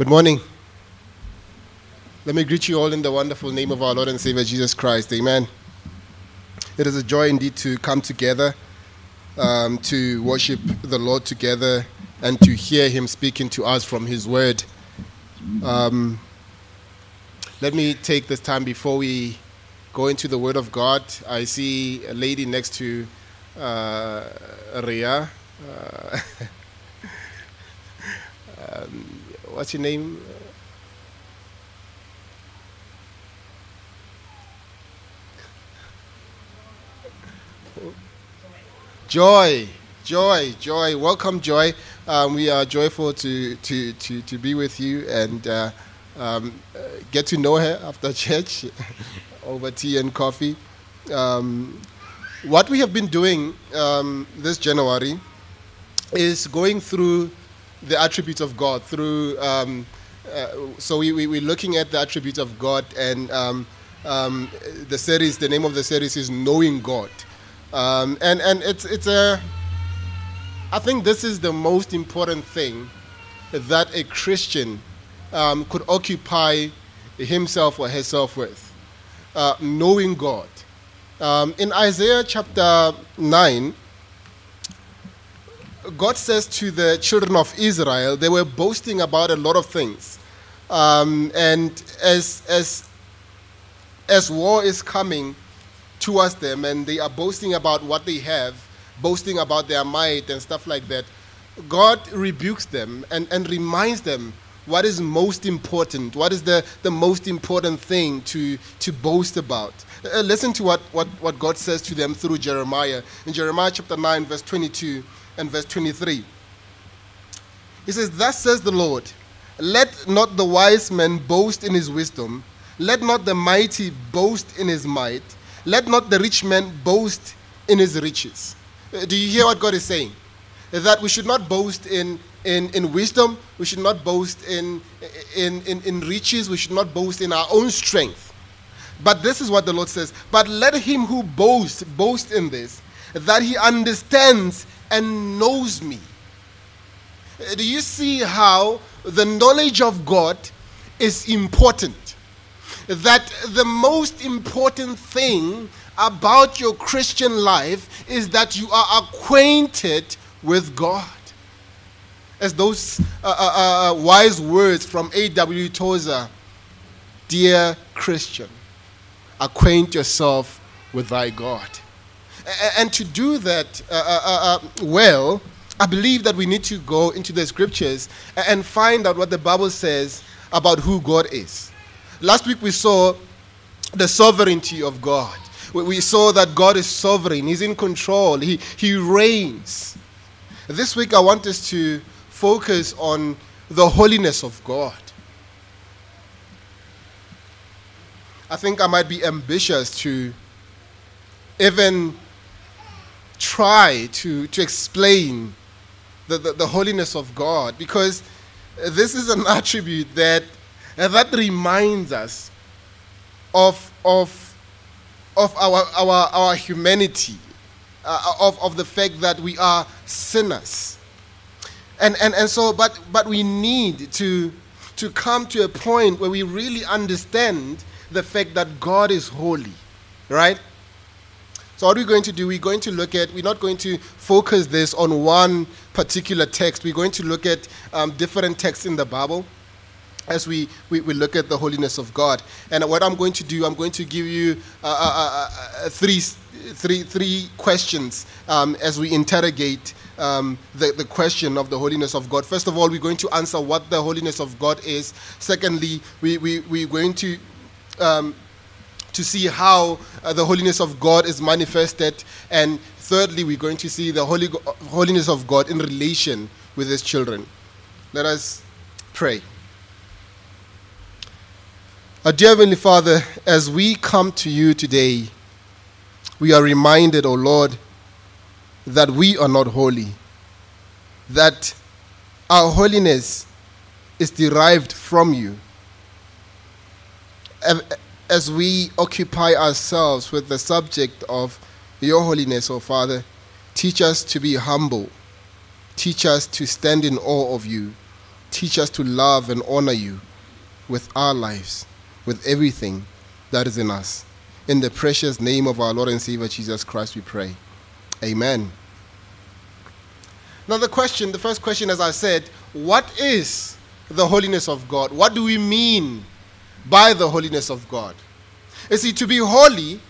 Good morning. Let me greet you all in the wonderful name of our Lord and Savior Jesus Christ. Amen. It is a joy indeed to come together, um, to worship the Lord together, and to hear Him speaking to us from His Word. Um, let me take this time before we go into the Word of God. I see a lady next to uh, Ria. Uh, um, what's your name? Joy, joy, joy. Welcome, Joy. Um, we are joyful to, to, to, to be with you and uh, um, get to know her after church over tea and coffee. Um, what we have been doing um, this January is going through the attributes of God through. Um, uh, so we, we we're looking at the attributes of God, and um, um, the series. The name of the series is Knowing God, um, and and it's it's a. I think this is the most important thing that a Christian um, could occupy himself or herself with, uh, knowing God. Um, in Isaiah chapter nine God says to the children of Israel, they were boasting about a lot of things. Um, and as, as, as war is coming towards them and they are boasting about what they have, boasting about their might and stuff like that, God rebukes them and, and reminds them what is most important, what is the, the most important thing to, to boast about. Uh, listen to what, what, what God says to them through Jeremiah. In Jeremiah chapter 9, verse 22, and verse 23. He says, Thus says the Lord, let not the wise man boast in his wisdom, let not the mighty boast in his might, let not the rich man boast in his riches. Uh, do you hear what God is saying? That we should not boast in, in, in wisdom, we should not boast in, in, in, in riches, we should not boast in our own strength. But this is what the Lord says. But let him who boasts boast in this, that he understands and knows me. Uh, do you see how the knowledge of God is important? That the most important thing about your Christian life is that you are acquainted with God. As those uh, uh, uh, uh wise words from A.W. Tozer Dear Christian, acquaint yourself with thy God. And to do that uh, uh, uh, well, I believe that we need to go into the scriptures and find out what the Bible says about who God is. Last week we saw the sovereignty of God. We saw that God is sovereign, He's in control, He, he reigns. This week I want us to focus on the holiness of God. I think I might be ambitious to even try to, to explain the, the, the holiness of God because this is an attribute that, that reminds us of, of, of our, our, our humanity, uh, of, of the fact that we are sinners. And, and, and so, but, but we need to, to come to a point where we really understand the fact that God is holy, right? So, what we're going to do, we're going to look at, we're not going to focus this on one particular text. We're going to look at um, different texts in the Bible as we, we, we, look at the holiness of God. And what I'm going to do, I'm going to give you uh, uh, uh, uh three, three, three questions um, as we interrogate um, the, the question of the holiness of God. First of all, we're going to answer what the holiness of God is. Secondly, we, we, we're going to um, to see how uh, the holiness of God is manifested. And thirdly, we're going to see the holy, holiness of God in relation with his children. Let us pray. Our dear Heavenly Father, as we come to you today, we are reminded, O oh Lord, that we are not holy, that our holiness is derived from you as we occupy ourselves with the subject of your holiness, O oh Father, teach us to be humble. Teach us to stand in awe of you. Teach us to love and honor you with our lives, with everything that is in us. In the precious name of our Lord and Savior Jesus Christ, we pray. Amen. Now, the question, the first question, as I said, what is the holiness of God? What do we mean by the holiness of God? You see, to be holy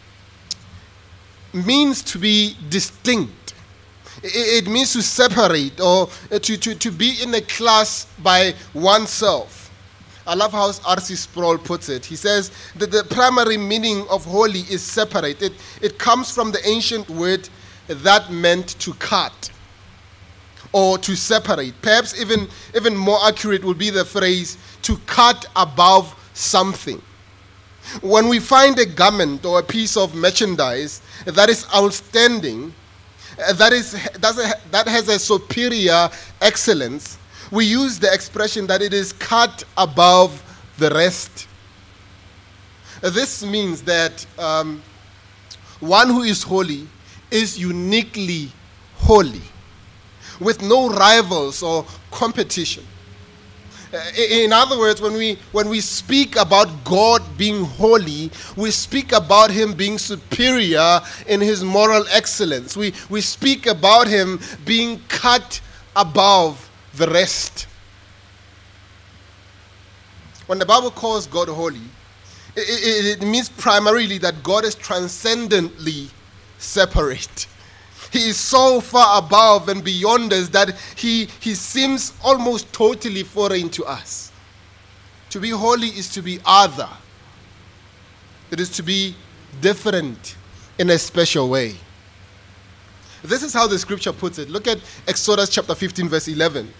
means to be distinct. It, means to separate or to, to, to be in a class by oneself. I love how R.C. Sproul puts it. He says that the primary meaning of holy is separate. It, it comes from the ancient word that meant to cut or to separate. Perhaps even, even more accurate would be the phrase to cut above something. When we find a garment or a piece of merchandise that is outstanding, uh, that, is, that has a superior excellence, we use the expression that it is cut above the rest. This means that um, one who is holy is uniquely holy, with no rivals or competition. Uh, in other words, when we, when we speak about God being holy, we speak about Him being superior in His moral excellence. We, we speak about Him being cut above the rest. When the Bible calls God holy, it, it, it means primarily that God is transcendently separate. He is so far above and beyond us that he, he seems almost totally foreign to us. To be holy is to be other, it is to be different in a special way. This is how the scripture puts it. Look at Exodus chapter 15, verse 11.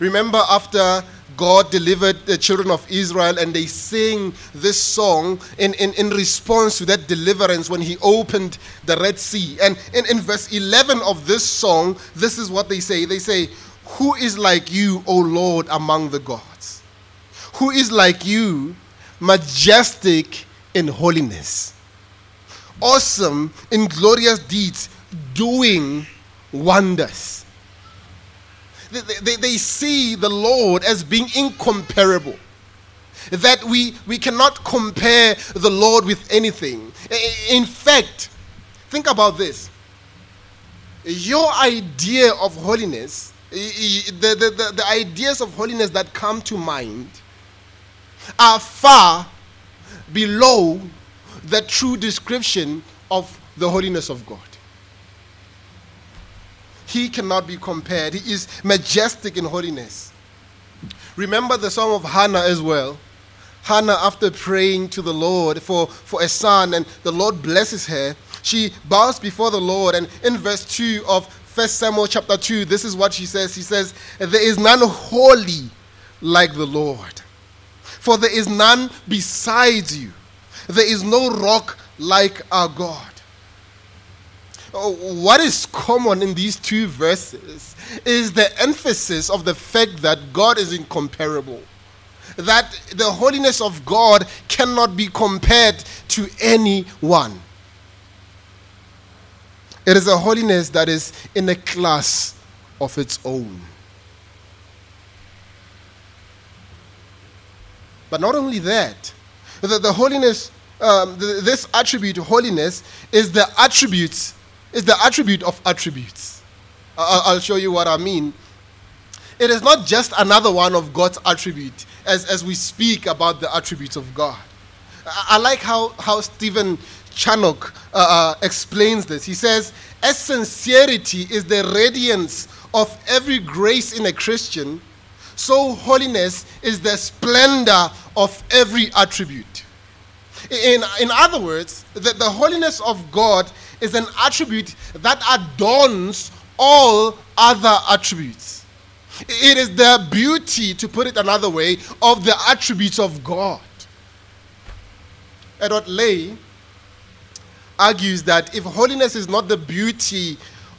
Remember, after God delivered the children of Israel and they sing this song in, in, in response to that deliverance when He opened the Red Sea. And in, in verse 11 of this song, this is what they say They say, Who is like you, O Lord, among the gods? Who is like you, majestic in holiness, awesome in glorious deeds, doing wonders? They, they, they see the Lord as being incomparable. That we, we cannot compare the Lord with anything. In fact, think about this. Your idea of holiness, the, the, the, the ideas of holiness that come to mind, are far below the true description of the holiness of God. He cannot be compared. He is majestic in holiness. Remember the song of Hannah as well. Hannah, after praying to the Lord for, for a son, and the Lord blesses her, she bows before the Lord. And in verse 2 of 1 Samuel chapter 2, this is what she says. She says, There is none holy like the Lord, for there is none besides you. There is no rock like our God. What is common in these two verses is the emphasis of the fact that God is incomparable. That the holiness of God cannot be compared to anyone. It is a holiness that is in a class of its own. But not only that, the, the holiness, um, the, this attribute, holiness, is the attributes is the attribute of attributes. I'll show you what I mean. It is not just another one of God's attribute as, as we speak about the attributes of God. I like how, how Stephen Charnock uh, uh, explains this. He says, As sincerity is the radiance of every grace in a Christian, so holiness is the splendor of every attribute. In, in other words, the, the holiness of God is an attribute that adorns all other attributes. It is the beauty, to put it another way, of the attributes of God. Edward Leigh argues that if holiness is not the beauty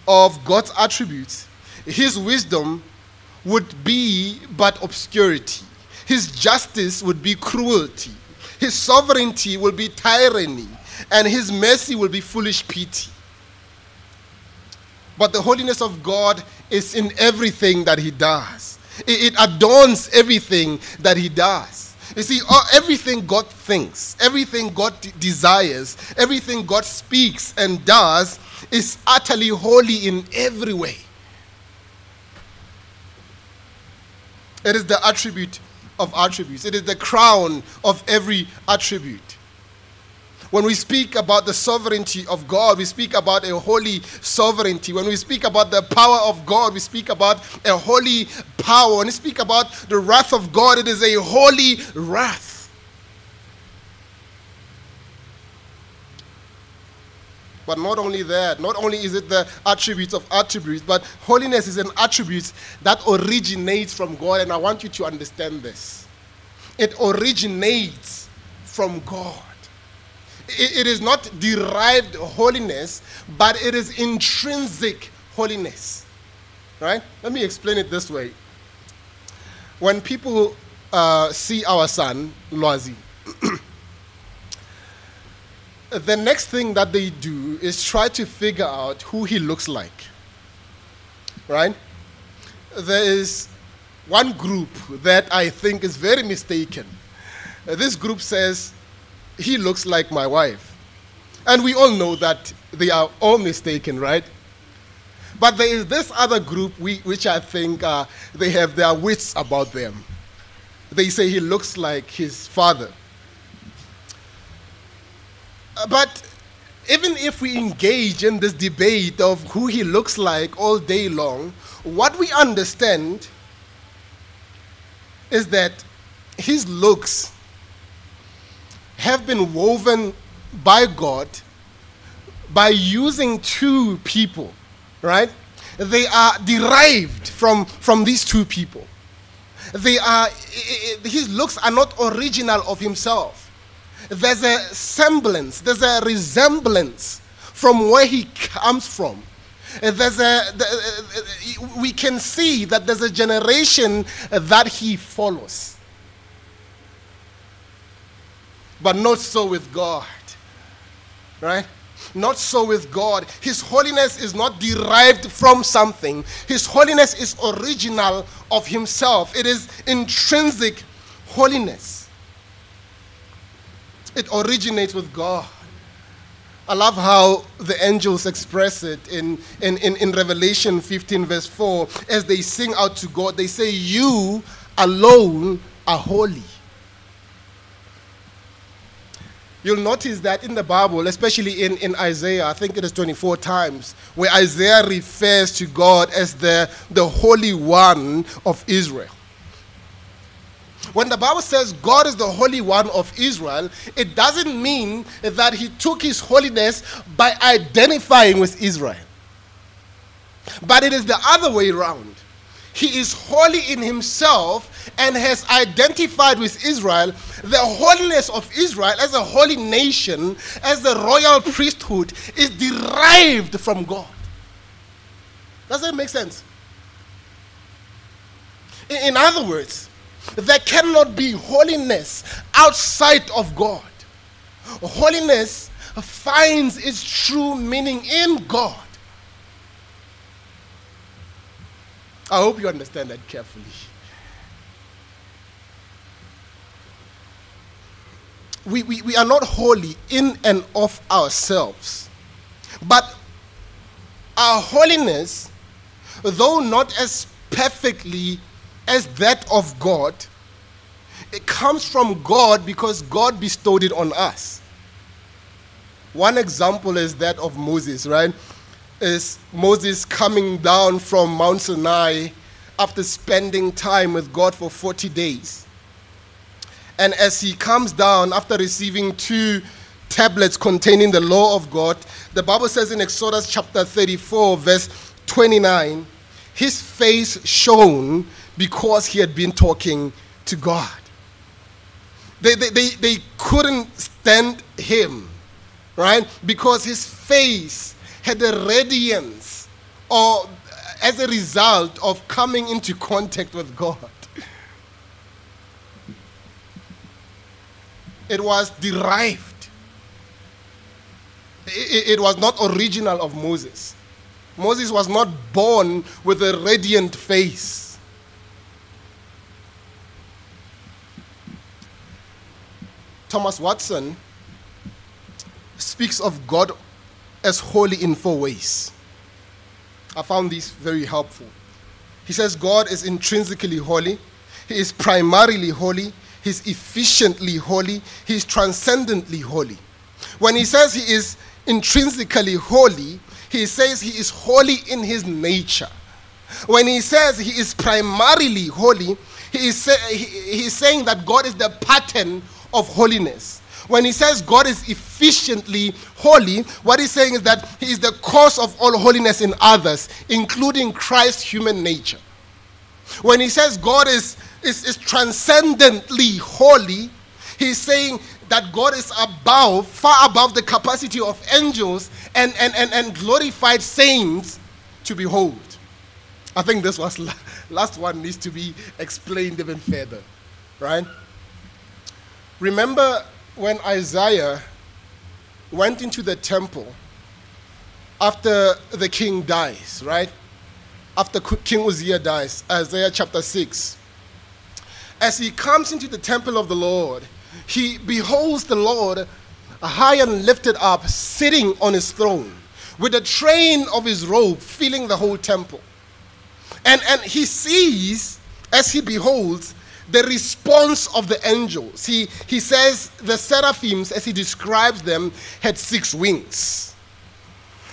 of God's attributes, his wisdom would be but obscurity. His justice would be cruelty. His sovereignty will be tyranny and his mercy will be foolish pity. But the holiness of God is in everything that he does. It, it adorns everything that he does. You see, uh, everything God thinks, everything God desires, everything God speaks and does is utterly holy in every way. It is the attribute of attributes, it is the crown of every attribute. When we speak about the sovereignty of God, we speak about a holy sovereignty. When we speak about the power of God, we speak about a holy power. When we speak about the wrath of God, it is a holy wrath. But not only that, not only is it the attributes of attributes, but holiness is an attribute that originates from God. And I want you to understand this. It originates from God. It, is not derived holiness, but it is intrinsic holiness. Right? Let me explain it this way. When people uh, see our son, Loazi, the next thing that they do is try to figure out who he looks like. Right? There is one group that I think is very mistaken. This group says, he looks like my wife. And we all know that they are all mistaken, right? But there is this other group we, which I think uh, they have their wits about them. They say he looks like his father. But even if we engage in this debate of who he looks like all day long, what we understand is that his looks have been woven by God by using two people, right? They are derived from, from these two people. They are, his looks are not original of himself there's a semblance, there's a resemblance from where he comes from. There's a, we can see that there's a generation that he follows. But not so with God. Right? Not so with God. His holiness is not derived from something, His holiness is original of Himself, it is intrinsic holiness. It originates with God. I love how the angels express it in, in, in, in, Revelation 15, verse 4. As they sing out to God, they say, You alone are holy. You'll notice that in the Bible, especially in, in Isaiah, I think it is 24 times, where Isaiah refers to God as the, the Holy One of Israel. When the Bible says God is the Holy One of Israel, it doesn't mean that he took his holiness by identifying with Israel. But it is the other way around. He is holy in himself and has identified with Israel. The holiness of Israel as a holy nation, as the royal priesthood, is derived from God. Does that make sense? In other words, there cannot be holiness outside of God. Holiness finds its true meaning in God. I hope you understand that carefully. We, we, we are not holy in and of ourselves. But our holiness, though not as perfectly as that of God, it comes from God because God bestowed it on us. One example is that of Moses, right? Is Moses coming down from Mount Sinai after spending time with God for 40 days. And as he comes down after receiving two tablets containing the law of God, the Bible says in Exodus chapter 34, verse 29, his face shone because he had been talking to God. They, they, they, they couldn't stand him, right? Because his face had a radiance or as a result of coming into contact with God. it was derived. It, it was not original of Moses. Moses was not born with a radiant face. Thomas Watson speaks of God as holy in four ways. I found these very helpful. He says God is intrinsically holy, He is primarily holy, He's efficiently holy, He's transcendently holy. When He says He is intrinsically holy, He says He is holy in His nature. When He says He is primarily holy, He is say, he, He's saying that God is the pattern of holiness. When he says God is efficiently holy, what he's saying is that he is the cause of all holiness in others, including Christ's human nature. When he says God is, is, is transcendently holy, he's saying that God is above, far above the capacity of angels and, and, and, and glorified saints to behold. I think this was last one needs to be explained even further, right? Remember when Isaiah went into the temple after the king dies, right? After King Uzziah dies, Isaiah chapter 6. As he comes into the temple of the Lord, he beholds the Lord high and lifted up, sitting on his throne, with the train of his robe filling the whole temple. And, and he sees, as he beholds, the response of the angels. He, he says the seraphims, as he describes them, had six wings.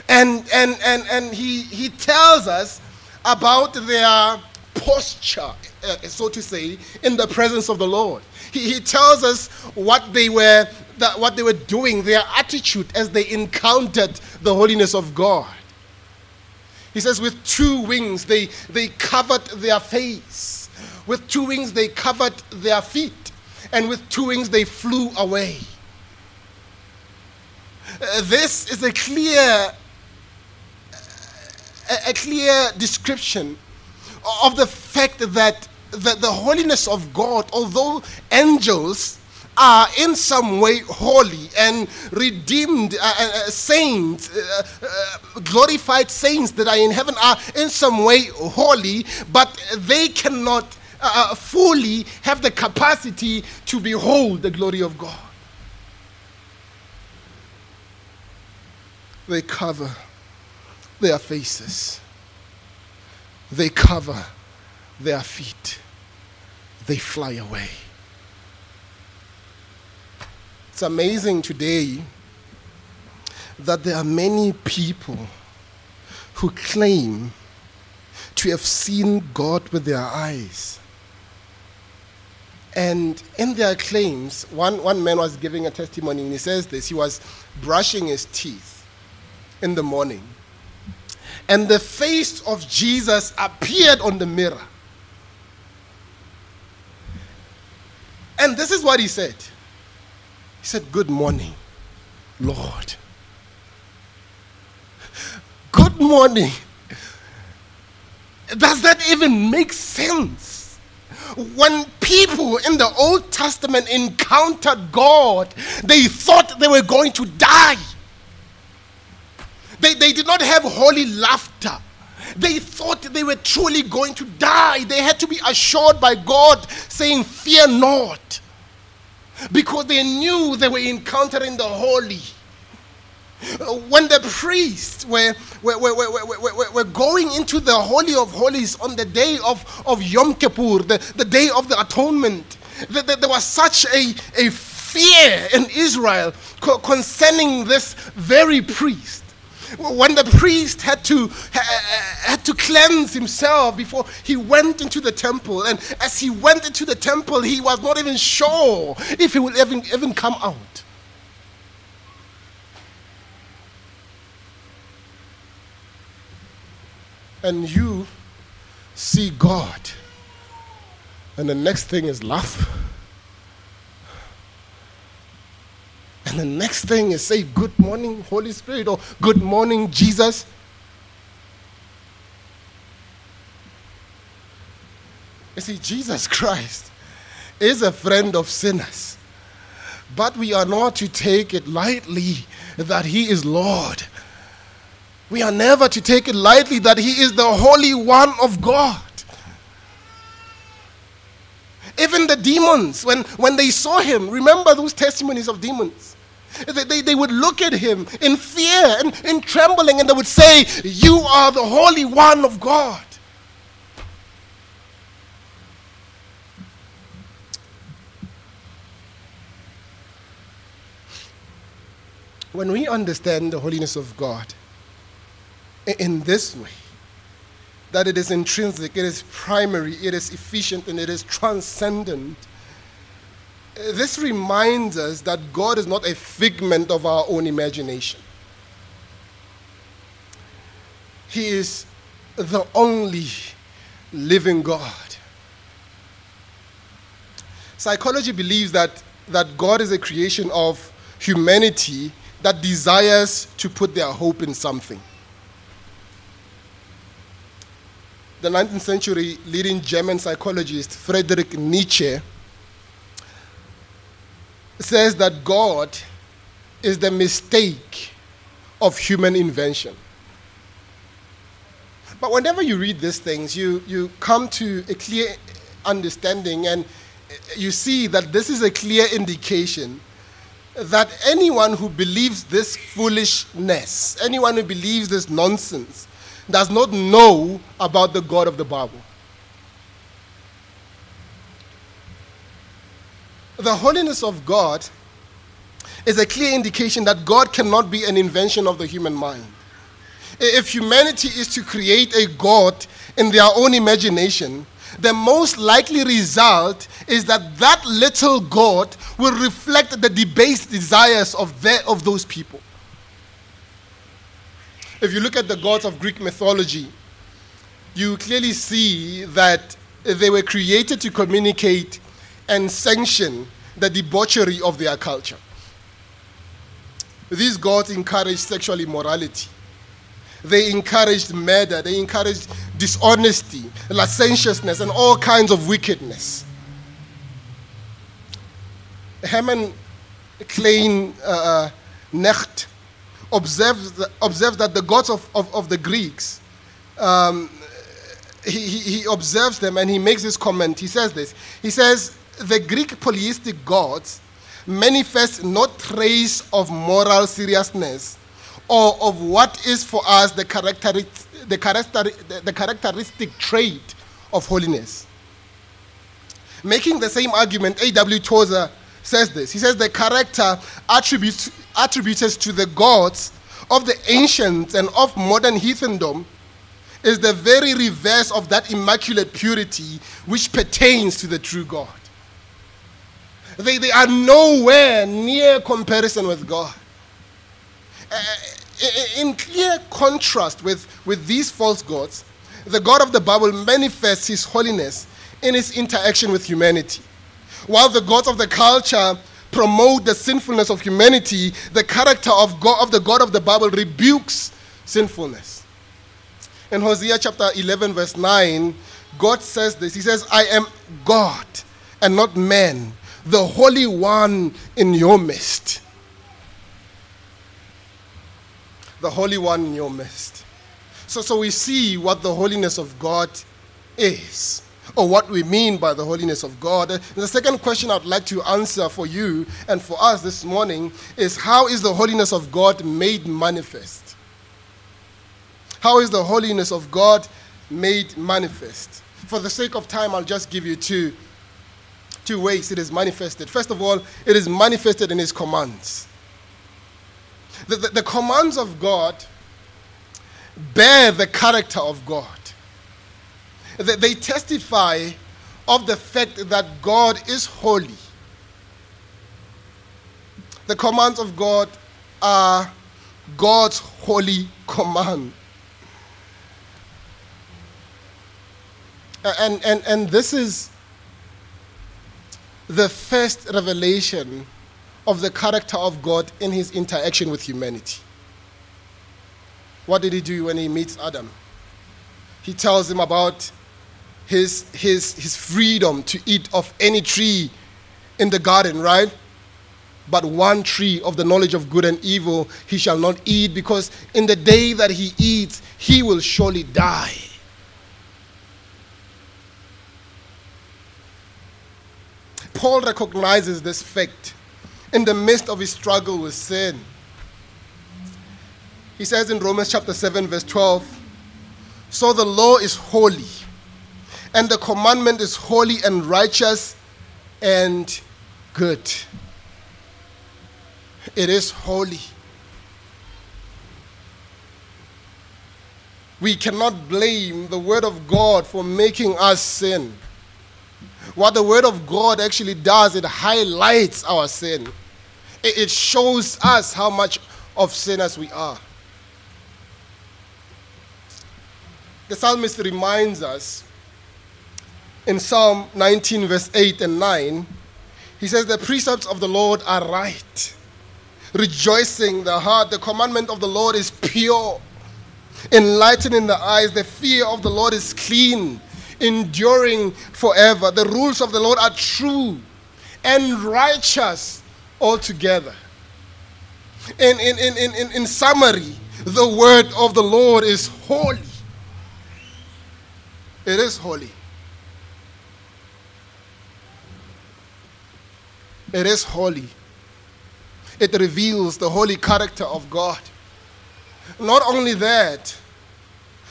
And, and, and, and he, he tells us about their posture, uh, so to say, in the presence of the Lord. He, he tells us what they were that what they were doing, their attitude as they encountered the holiness of God. He says, with two wings they, they covered their face with two wings, they covered their feet, and with two wings, they flew away. Uh, this is a clear, a, a clear description of the fact that the, the holiness of God, although angels are in some way holy and redeemed uh, uh, uh saints, uh, uh, glorified saints that are in heaven are in some way holy, but they cannot uh, fully have the capacity to behold the glory of God. They cover their faces, they cover their feet, they fly away. It's amazing today that there are many people who claim to have seen God with their eyes. And in their claims, one, one man was giving a testimony, and he says this he was brushing his teeth in the morning. And the face of Jesus appeared on the mirror. And this is what he said He said, Good morning, Lord. Good morning. Does that even make sense? when people in the Old Testament encountered God, they thought they were going to die. They, they did not have holy laughter. They thought they were truly going to die. They had to be assured by God, saying, Fear not. Because they knew they were encountering the holy. When the priests were, were, were, were, were, going into the Holy of Holies on the day of, of Yom Kippur, the, the day of the atonement, there was such a, a fear in Israel concerning this very priest when the priest had to had to cleanse himself before he went into the temple. And as he went into the temple he was not even sure if he would even, even come out. And you see God, and the next thing is laugh. And the next thing is say, Good morning, Holy Spirit, or Good morning, Jesus. You see, Jesus Christ is a friend of sinners. But we are not to take it lightly that He is Lord we are never to take it lightly that He is the Holy One of God. Even the demons, when, when they saw him, remember those testimonies of demons. They, they, they, would look at him in fear and in trembling and they would say, You are the Holy One of God. When we understand the holiness of God in this way, that it is intrinsic, it is primary, it is efficient, and it is transcendent. This reminds us that God is not a figment of our own imagination. He is the only living God. Psychology believes that, that God is a creation of humanity that desires to put their hope in something. the 19th century leading German psychologist Friedrich Nietzsche says that God is the mistake of human invention. But whenever you read these things, you, you come to a clear understanding and you see that this is a clear indication that anyone who believes this foolishness, anyone who believes this nonsense, does not know about the God of the Bible. The holiness of God is a clear indication that God cannot be an invention of the human mind. If humanity is to create a God in their own imagination, the most likely result is that that little God will reflect the debased desires of, their, of those people. If you look at the gods of Greek mythology, you clearly see that they were created to communicate and sanction the debauchery of their culture. These gods encouraged sexual immorality. They encouraged murder. They encouraged dishonesty, licentiousness, and all kinds of wickedness. Hermann Klein uh, uh Necht observes, observes that the gods of, of, of the Greeks, um, he, he, he observes them and he makes this comment. He says this. He says, the Greek polytheistic gods manifest no trace of moral seriousness or of what is for us the, characteri- the, character- the characteristic trait of holiness. Making the same argument, A.W. Tozer says this. He says the character attributes, attributed to the gods of the ancients and of modern heathendom is the very reverse of that immaculate purity which pertains to the true God. They, they are nowhere near comparison with God. Uh, in clear contrast with, with these false gods, the God of the Bible manifests his holiness in his interaction with humanity. While the gods of the culture promote the sinfulness of humanity, the character of, God, of the God of the Bible rebukes sinfulness. In Hosea chapter 11, verse 9, God says this He says, I am God and not man, the Holy One in your midst. The Holy One in your midst. So, so we see what the holiness of God is or what we mean by the holiness of God. And the second question I'd like to answer for you and for us this morning is how is the holiness of God made manifest? How is the holiness of God made manifest? For the sake of time, I'll just give you two, two ways it is manifested. First of all, it is manifested in His commands. The, the, the commands of God bear the character of God they testify of the fact that God is holy. The commands of God are God's holy command. And, and, and this is the first revelation of the character of God in his interaction with humanity. What did he do when he meets Adam? He tells him about his, his, his freedom to eat of any tree in the garden, right? But one tree of the knowledge of good and evil he shall not eat, because in the day that he eats, he will surely die. Paul recognizes this fact in the midst of his struggle with sin. He says in Romans chapter 7, verse 12 So the law is holy, and the commandment is holy and righteous and good. It is holy. We cannot blame the Word of God for making us sin. What the Word of God actually does, it highlights our sin. It shows us how much of sinners we are. The psalmist reminds us in Psalm 19, verse 8 and 9, he says, The precepts of the Lord are right, rejoicing the heart. The commandment of the Lord is pure, enlightening the eyes. The fear of the Lord is clean, enduring forever. The rules of the Lord are true and righteous altogether. In, in, in, in, in summary, the word of the Lord is holy. It is holy. It is holy. It reveals the holy character of God. Not only that,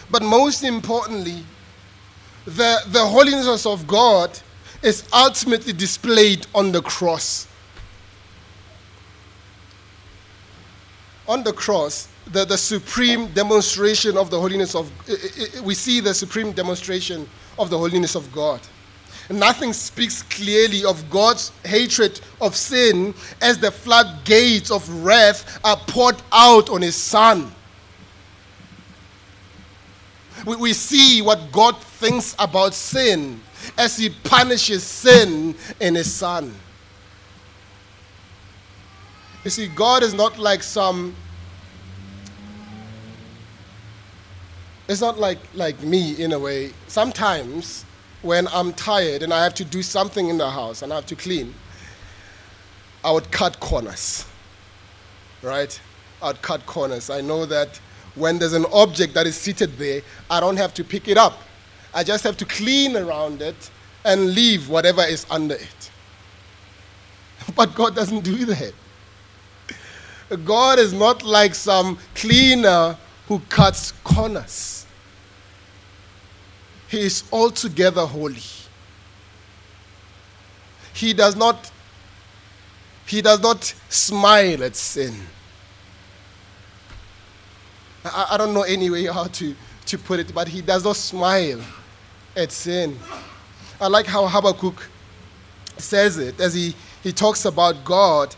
but most importantly, the, the holiness of God is ultimately displayed on the cross. On the cross, the, the supreme demonstration of the holiness of, we see the supreme demonstration of the holiness of God. Nothing speaks clearly of God's hatred of sin as the floodgates of wrath are poured out on his son. We, we see what God thinks about sin as he punishes sin in his son. You see, God is not like some it's not like, like me in a way. Sometimes when I'm tired and I have to do something in the house and I have to clean, I would cut corners. Right? I'd cut corners. I know that when there's an object that is seated there, I don't have to pick it up. I just have to clean around it and leave whatever is under it. But God doesn't do that. God is not like some cleaner who cuts corners. He is altogether holy. He does not he does not smile at sin. I, I don't know any way how to, to put it, but he does not smile at sin. I like how Habakkuk says it as he, he talks about God.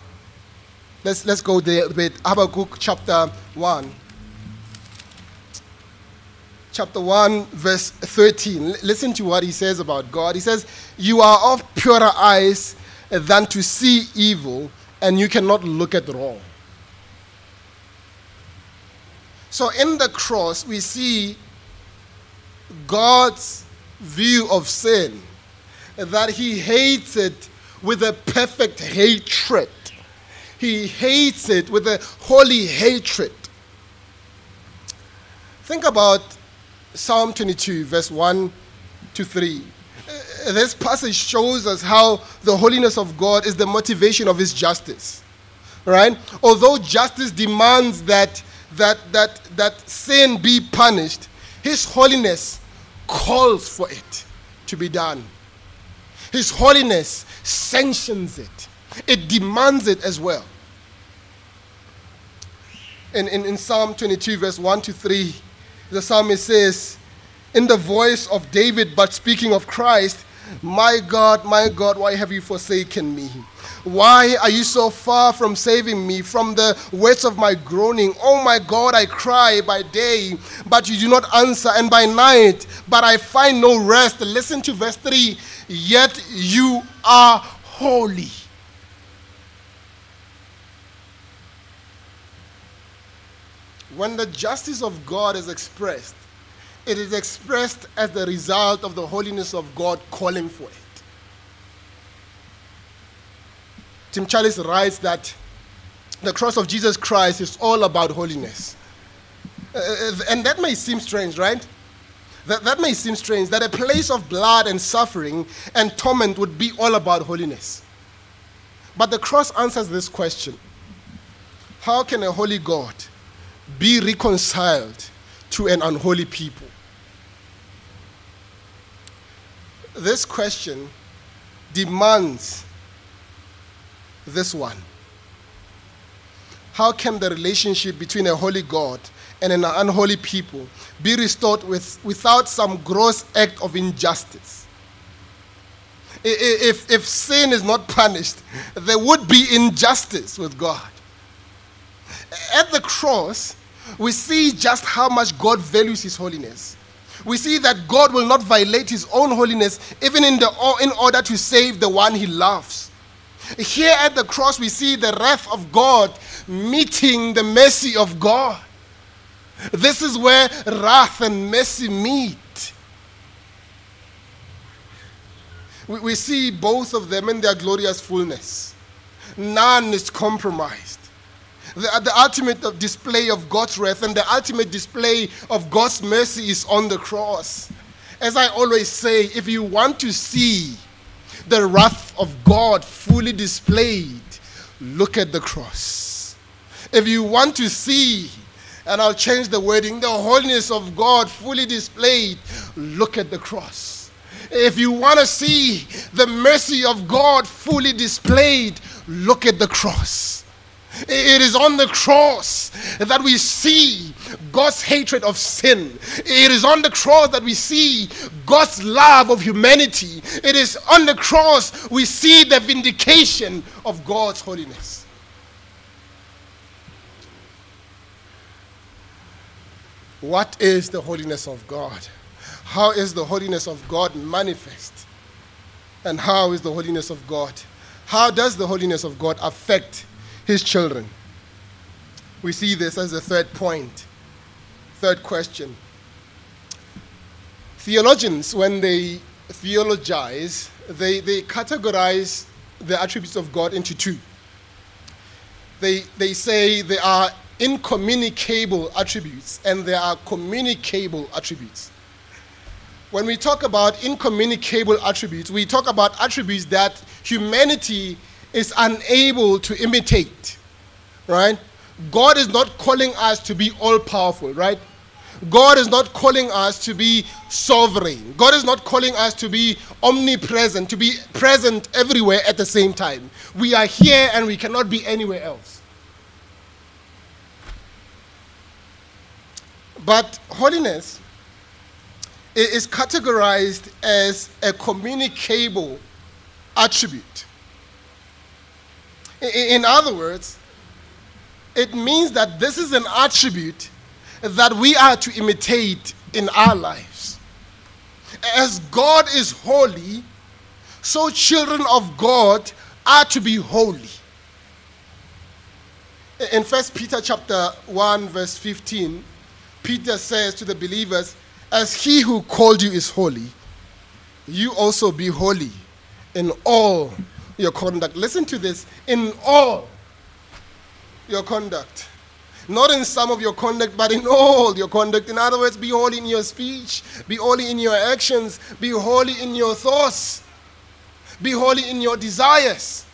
Let's, let's go there bit. Habakkuk chapter 1 chapter 1, verse 13. Listen to what he says about God. He says, You are of purer eyes than to see evil, and you cannot look at wrong. So in the cross, we see God's view of sin, that he hates it with a perfect hatred. He hates it with a holy hatred. Think about Psalm 22, verse 1 to 3. Uh, this passage shows us how the holiness of God is the motivation of his justice. Right? Although justice demands that, that, that, that sin be punished, his holiness calls for it to be done. His holiness sanctions it, it demands it as well. In, in, in Psalm 22, verse 1 to 3, the psalmist says, in the voice of David, but speaking of Christ, My God, my God, why have you forsaken me? Why are you so far from saving me from the words of my groaning? Oh my God, I cry by day, but you do not answer, and by night, but I find no rest. Listen to verse 3 Yet you are holy. When the justice of God is expressed, it is expressed as the result of the holiness of God calling for it. Tim Challies writes that the cross of Jesus Christ is all about holiness. Uh, uh, and that may seem strange, right? That, that may seem strange that a place of blood and suffering and torment would be all about holiness. But the cross answers this question How can a holy God be reconciled to an unholy people? This question demands this one How can the relationship between a holy God and an unholy people be restored with, without some gross act of injustice? If, if sin is not punished, there would be injustice with God. At the cross, we see just how much God values His holiness. We see that God will not violate His own holiness even in, the, in order to save the one He loves. Here at the cross, we see the wrath of God meeting the mercy of God. This is where wrath and mercy meet. We, we see both of them in their glorious fullness. None is compromised. The, uh, the ultimate display of God's wrath and the ultimate display of God's mercy is on the cross. As I always say, if you want to see the wrath of God fully displayed, look at the cross. If you want to see, and I'll change the wording, the holiness of God fully displayed, look at the cross. If you want to see the mercy of God fully displayed, look at the cross. It is on the cross that we see God's hatred of sin. It is on the cross that we see God's love of humanity. It is on the cross we see the vindication of God's holiness. What is the holiness of God? How is the holiness of God manifest? And how is the holiness of God? How does the holiness of God affect his children? We see this as the third. Third question. Theologians, when they theologize, they, they categorize the attributes of God into two. They, they say there are incommunicable attributes and there are communicable attributes. When we talk about incommunicable attributes, we talk about attributes that humanity is unable to imitate, right? God is not calling us to be all powerful, right? God is not calling us to be sovereign. God is not calling us to be omnipresent, to be present everywhere at the same time. We are here and we cannot be anywhere else. But holiness is categorized as a communicable attribute. In other words, it means that this is an attribute that we are to imitate in our lives. As God is holy, so children of God are to be holy. In 1 Peter chapter 1 verse 15, Peter says to the believers, as he who called you is holy, you also be holy in all your conduct. Listen to this in all your conduct. Not in some of your conduct, but in all your conduct. In other words, be holy in your speech, be holy in your actions, be holy in your thoughts, be holy in your desires.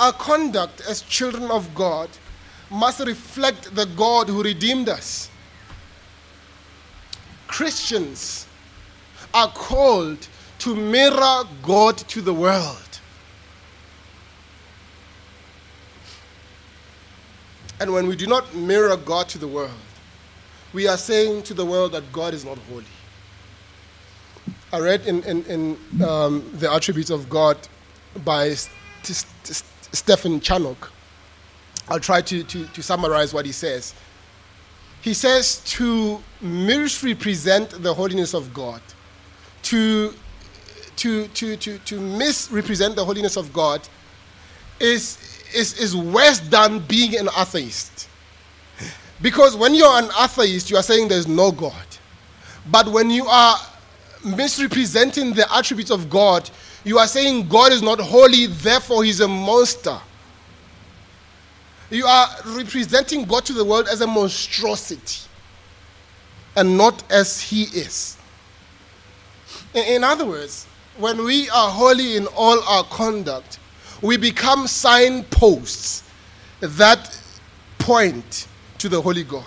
Our conduct as children of God must reflect the God who redeemed us. Christians are called to mirror God to the world. And when we do not mirror God to the world, we are saying to the world that God is not holy. I read in, in, in um, The Attributes of God by St- St- Stephen Charnock. I'll try to, to, to summarize what he says. He says to misrepresent the holiness of God, to to, to, to, to misrepresent the holiness of God is, is, is worse than being an atheist. Because when you're an atheist, you are saying there's no God. But when you are misrepresenting the attributes of God, you are saying God is not holy, therefore he's a monster. You are representing God to the world as a monstrosity. and not as he is. In, in other words, when we are holy in all our conduct, we become signposts that point to the holy God.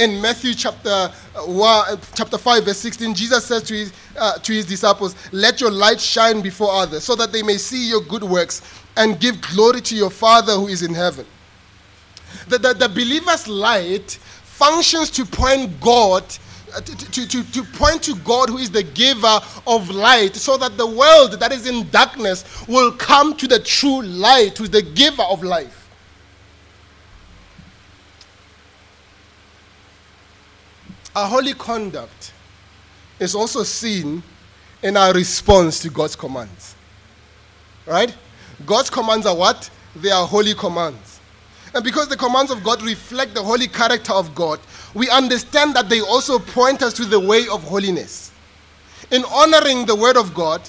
In Matthew chapter, one, chapter 5, verse 16, Jesus says to his, uh, to his disciples, Let your light shine before others, so that they may see your good works and give glory to your Father who is in heaven. The, the, the believer's light functions to point God uh, Uh, to, to, to, point to God who is the giver of light so that the world that is in darkness will come to the true light who is the giver of life. Our holy conduct is also seen in our response to God's commands. Right? God's commands are what? They are holy commands. And because the commands of God reflect the holy character of God, we understand that they also point us to the way of holiness. In honoring the word of God,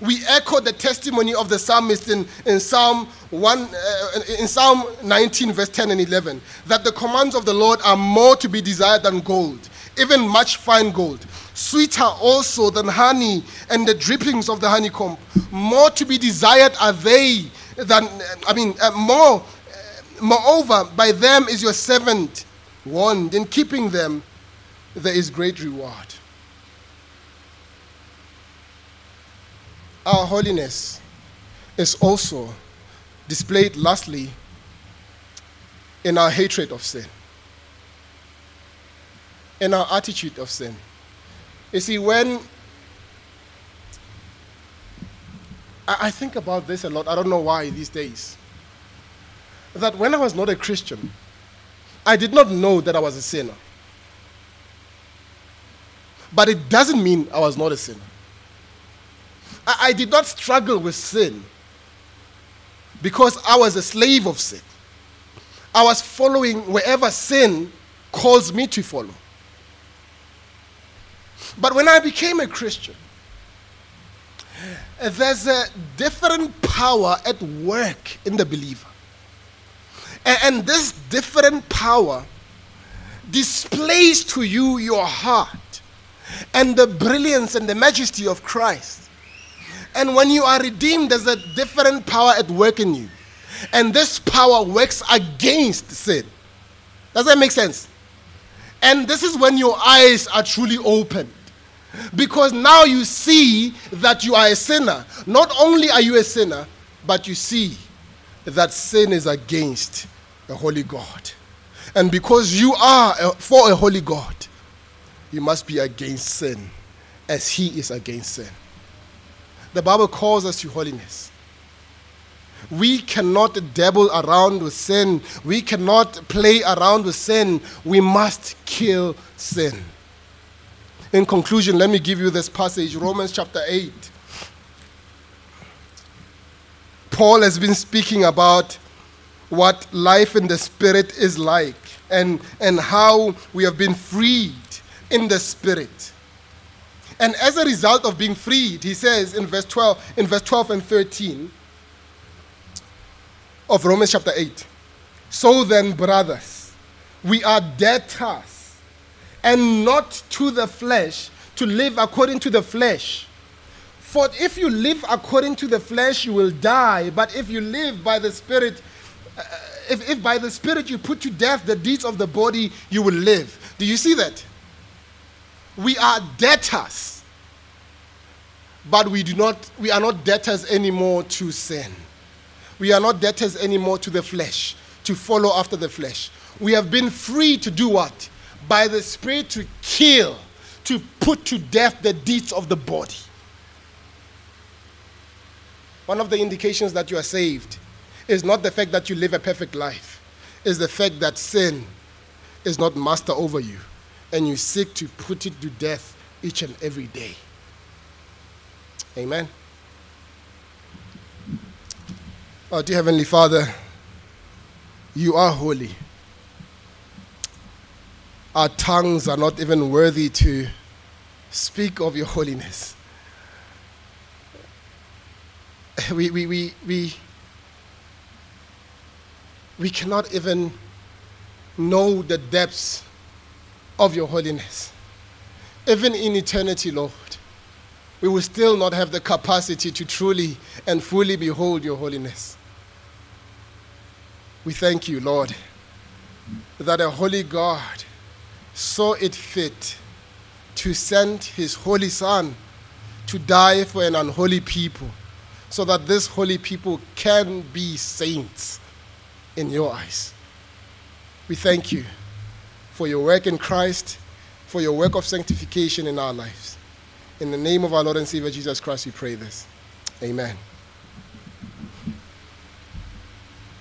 we echo the testimony of the psalmist in, in Psalm 1 uh, in Psalm 19 verse 10 and 11 that the commands of the Lord are more to be desired than gold even much fine gold sweeter also than honey and the drippings of the honeycomb more to be desired are they than I mean uh, more uh, moreover by them is your servant warned. In keeping them, there is great reward. Our holiness is also displayed lastly in our hatred of sin, in our attitude of sin. You see, when I think about this a lot, I don't know why these days, that when I was not a Christian, I did not know that I was a sinner. But it doesn't mean I was not a sinner. I, I did not struggle with sin because I was a slave of sin. I was following wherever sin calls me to follow. But when I became a Christian, there's a different power at work in the believer. And, this different power displays to you your heart and the brilliance and the majesty of Christ. And when you are redeemed, there's a different power at work in you. And this power works against sin. Does that make sense? And this is when your eyes are truly opened. Because now you see that you are a sinner. Not only are you a sinner, but you see that sin is against a holy God. And because you are a, for a holy God, you must be against sin as he is against sin. The Bible calls us to holiness. We cannot dabble around with sin. We cannot play around with sin. We must kill sin. In conclusion, let me give you this passage Romans chapter 8. Paul has been speaking about what life in the Spirit is like and, and how we have been freed in the Spirit. And as a result of being freed, he says in verse 12, in verse 12 and 13 of Romans chapter 8. So then, brothers, we are debtors, and not to the flesh, to live according to the flesh. For if you live according to the flesh, you will die. But if you live by the Spirit, if, if by the Spirit you put to death the deeds of the body, you will live. Do you see that? We are debtors, but we do not. We are not debtors anymore to sin. We are not debtors anymore to the flesh, to follow after the flesh. We have been free to do what? By the Spirit to kill, to put to death the deeds of the body. One of the indications that you are saved is not the fact that you live a perfect life, it's the fact that sin is not master over you and you seek to put it to death each and every day. Amen. Oh, dear Heavenly Father, you are holy. Our tongues are not even worthy to speak of your holiness. We, we, we, we, we cannot even know the depths of your holiness. even in eternity, Lord, we will still not have the capacity to truly and fully behold your holiness. We thank you, Lord, that a holy God saw it fit to send his holy Son to die for an unholy people so that this holy people can be saints in your eyes. We thank you for your work in Christ, for your work of sanctification in our lives. In the name of our Lord and Savior Jesus Christ, we pray this. Amen.